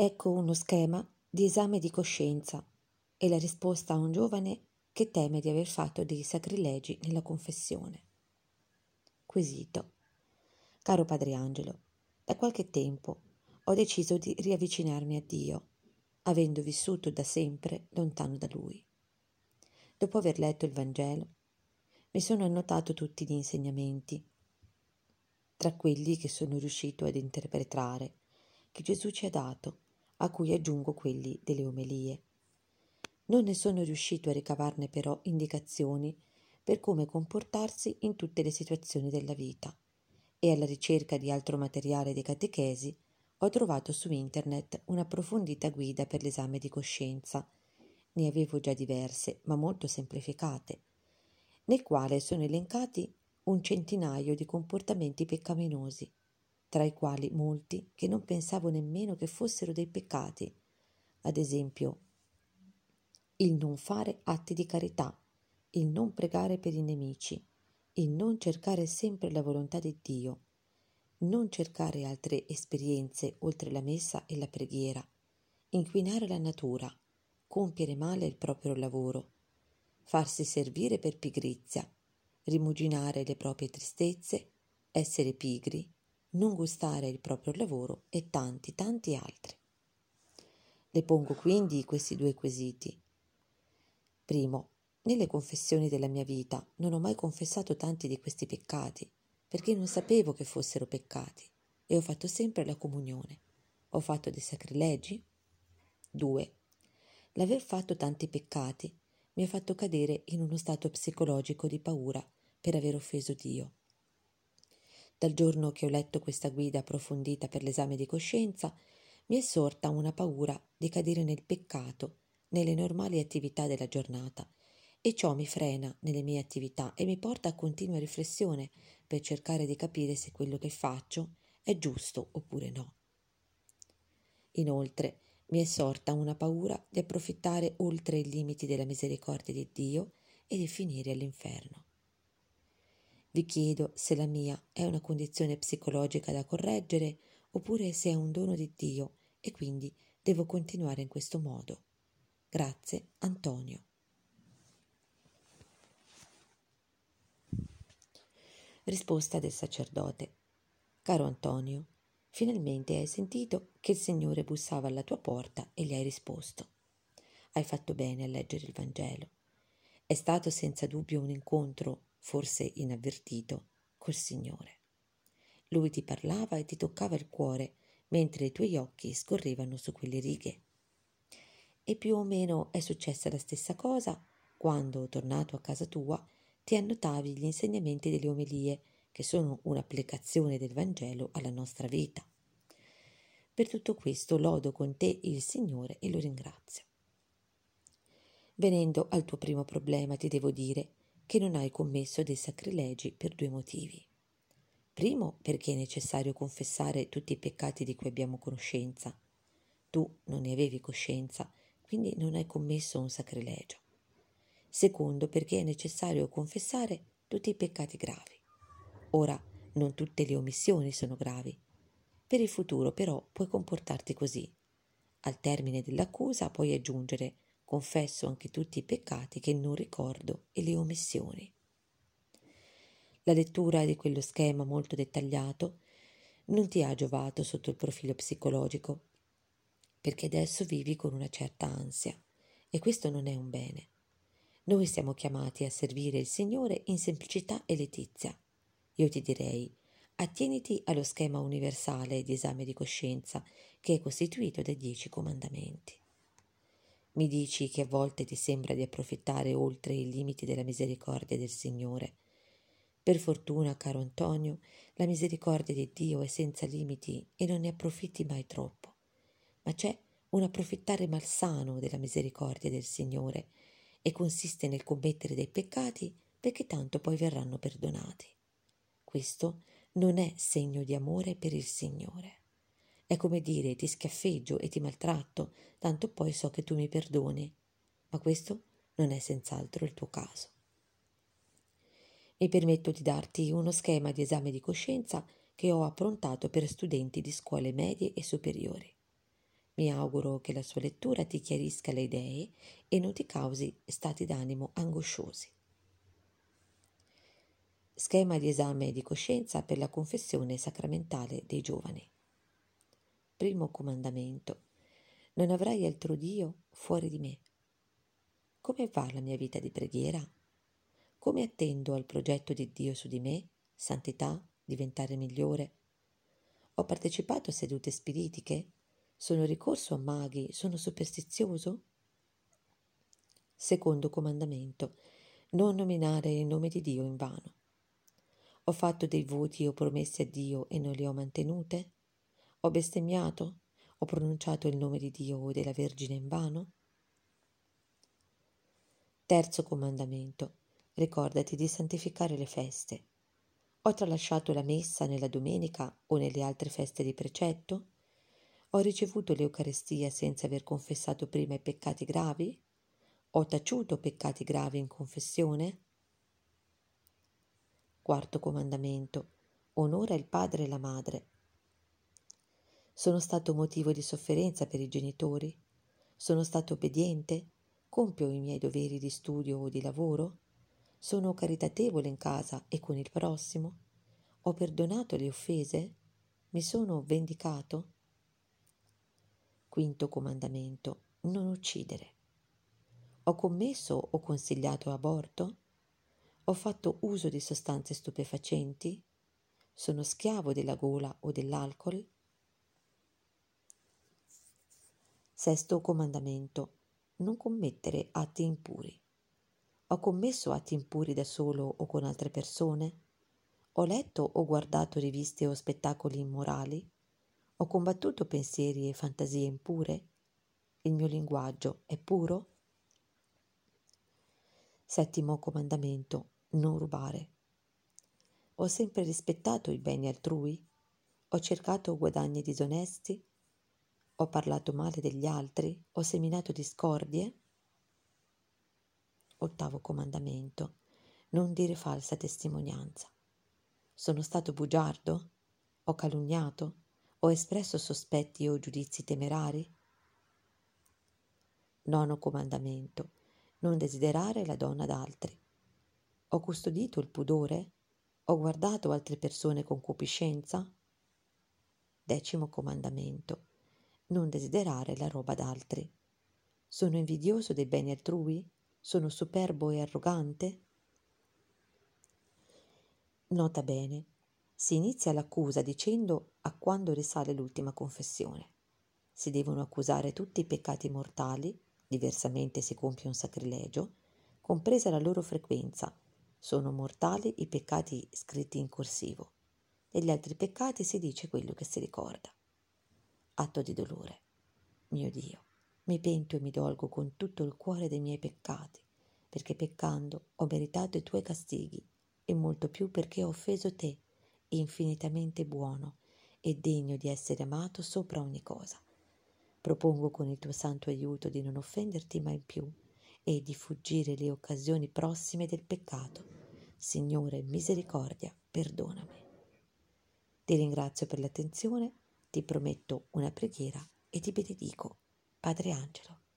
Ecco uno schema di esame di coscienza e la risposta a un giovane che teme di aver fatto dei sacrilegi nella confessione. Quesito. Caro Padre Angelo, da qualche tempo ho deciso di riavvicinarmi a Dio, avendo vissuto da sempre lontano da Lui. Dopo aver letto il Vangelo, mi sono annotato tutti gli insegnamenti, tra quelli che sono riuscito ad interpretare, che Gesù ci ha dato, a cui aggiungo quelli delle omelie. Non ne sono riuscito a ricavarne però indicazioni per come comportarsi in tutte le situazioni della vita e alla ricerca di altro materiale di catechesi ho trovato su internet un'approfondita guida per l'esame di coscienza. Ne avevo già diverse, ma molto semplificate, nel quale sono elencati un centinaio di comportamenti peccaminosi, tra i quali molti che non pensavo nemmeno che fossero dei peccati, ad esempio il non fare atti di carità, il non pregare per i nemici, il non cercare sempre la volontà di Dio, non cercare altre esperienze oltre la messa e la preghiera, inquinare la natura, compiere male il proprio lavoro, farsi servire per pigrizia, rimuginare le proprie tristezze, essere pigri, non gustare il proprio lavoro e tanti, tanti altri. Le pongo quindi questi due quesiti. Primo, nelle confessioni della mia vita non ho mai confessato tanti di questi peccati, perché non sapevo che fossero peccati e ho fatto sempre la comunione. Ho fatto dei sacrilegi? 2. L'aver fatto tanti peccati mi ha fatto cadere in uno stato psicologico di paura per aver offeso Dio. Dal giorno che ho letto questa guida approfondita per l'esame di coscienza, mi è sorta una paura di cadere nel peccato nelle normali attività della giornata e ciò mi frena nelle mie attività e mi porta a continua riflessione per cercare di capire se quello che faccio è giusto oppure no. Inoltre mi è sorta una paura di approfittare oltre i limiti della misericordia di Dio e di finire all'inferno. Vi chiedo se la mia è una condizione psicologica da correggere oppure se è un dono di Dio e quindi devo continuare in questo modo. Grazie, Antonio. Risposta del sacerdote. Caro Antonio, finalmente hai sentito che il Signore bussava alla tua porta e gli hai risposto. Hai fatto bene a leggere il Vangelo. È stato senza dubbio un incontro, forse inavvertito, col Signore. Lui ti parlava e ti toccava il cuore mentre i tuoi occhi scorrevano su quelle righe. E più o meno è successa la stessa cosa quando, tornato a casa tua, ti annotavi gli insegnamenti delle omelie, che sono un'applicazione del Vangelo alla nostra vita. Per tutto questo lodo con te il Signore e lo ringrazio. Venendo al tuo primo problema, ti devo dire che non hai commesso dei sacrilegi per due motivi. Primo, perché è necessario confessare tutti i peccati di cui abbiamo conoscenza. Tu non ne avevi coscienza, quindi non hai commesso un sacrilegio secondo perché è necessario confessare tutti i peccati gravi. Ora, non tutte le omissioni sono gravi. Per il futuro però puoi comportarti così. Al termine dell'accusa puoi aggiungere confesso anche tutti i peccati che non ricordo e le omissioni. La lettura di quello schema molto dettagliato non ti ha giovato sotto il profilo psicologico, perché adesso vivi con una certa ansia e questo non è un bene. Noi siamo chiamati a servire il Signore in semplicità e letizia. Io ti direi, attieniti allo schema universale di esame di coscienza che è costituito dai dieci comandamenti. Mi dici che a volte ti sembra di approfittare oltre i limiti della misericordia del Signore. Per fortuna, caro Antonio, la misericordia di Dio è senza limiti e non ne approfitti mai troppo. Ma c'è un approfittare malsano della misericordia del Signore e consiste nel commettere dei peccati perché tanto poi verranno perdonati. Questo non è segno di amore per il Signore. È come dire ti schiaffeggio e ti maltratto, tanto poi so che tu mi perdoni, ma questo non è senz'altro il tuo caso. Mi permetto di darti uno schema di esame di coscienza che ho approntato per studenti di scuole medie e superiori. Mi auguro che la sua lettura ti chiarisca le idee e non ti causi stati d'animo angosciosi. Schema di esame di coscienza per la confessione sacramentale dei giovani. Primo comandamento. Non avrai altro Dio fuori di me. Come va la mia vita di preghiera? Come attendo al progetto di Dio su di me? Santità? Diventare migliore? Ho partecipato a sedute spiritiche? Sono ricorso a maghi? Sono superstizioso? Secondo comandamento. Non nominare il nome di Dio in vano. Ho fatto dei voti o promesse a Dio e non li ho mantenute? Ho bestemmiato? Ho pronunciato il nome di Dio o della Vergine in vano? Terzo comandamento. Ricordati di santificare le feste. Ho tralasciato la messa nella domenica o nelle altre feste di precetto? Ho ricevuto l'Eucarestia senza aver confessato prima i peccati gravi? Ho taciuto peccati gravi in confessione? Quarto comandamento. Onora il padre e la madre. Sono stato motivo di sofferenza per i genitori? Sono stato obbediente? Compio i miei doveri di studio o di lavoro? Sono caritatevole in casa e con il prossimo? Ho perdonato le offese? Mi sono vendicato? Quinto comandamento. Non uccidere. Ho commesso o consigliato aborto? Ho fatto uso di sostanze stupefacenti? Sono schiavo della gola o dell'alcol? Sesto comandamento. Non commettere atti impuri. Ho commesso atti impuri da solo o con altre persone? Ho letto o guardato riviste o spettacoli immorali? Ho combattuto pensieri e fantasie impure? Il mio linguaggio è puro? Settimo comandamento non rubare. Ho sempre rispettato i beni altrui? Ho cercato guadagni disonesti? Ho parlato male degli altri? Ho seminato discordie? Ottavo comandamento. Non dire falsa testimonianza. Sono stato bugiardo? Ho calunniato? Ho espresso sospetti o giudizi temerari? Nono comandamento. Non desiderare la donna d'altri. Ho custodito il pudore? Ho guardato altre persone con cupiscenza? Decimo comandamento. Non desiderare la roba d'altri. Sono invidioso dei beni altrui? Sono superbo e arrogante? Nota bene. Si inizia l'accusa dicendo a quando risale l'ultima confessione. Si devono accusare tutti i peccati mortali, diversamente si compie un sacrilegio, compresa la loro frequenza, sono mortali i peccati scritti in corsivo. Degli altri peccati si dice quello che si ricorda. Atto di dolore. Mio Dio, mi pento e mi dolgo con tutto il cuore dei miei peccati, perché peccando ho meritato i tuoi castighi, e molto più perché ho offeso te, infinitamente buono e degno di essere amato sopra ogni cosa. Propongo con il tuo santo aiuto di non offenderti mai più e di fuggire le occasioni prossime del peccato. Signore, misericordia, perdonami. Ti ringrazio per l'attenzione, ti prometto una preghiera e ti benedico. Padre Angelo.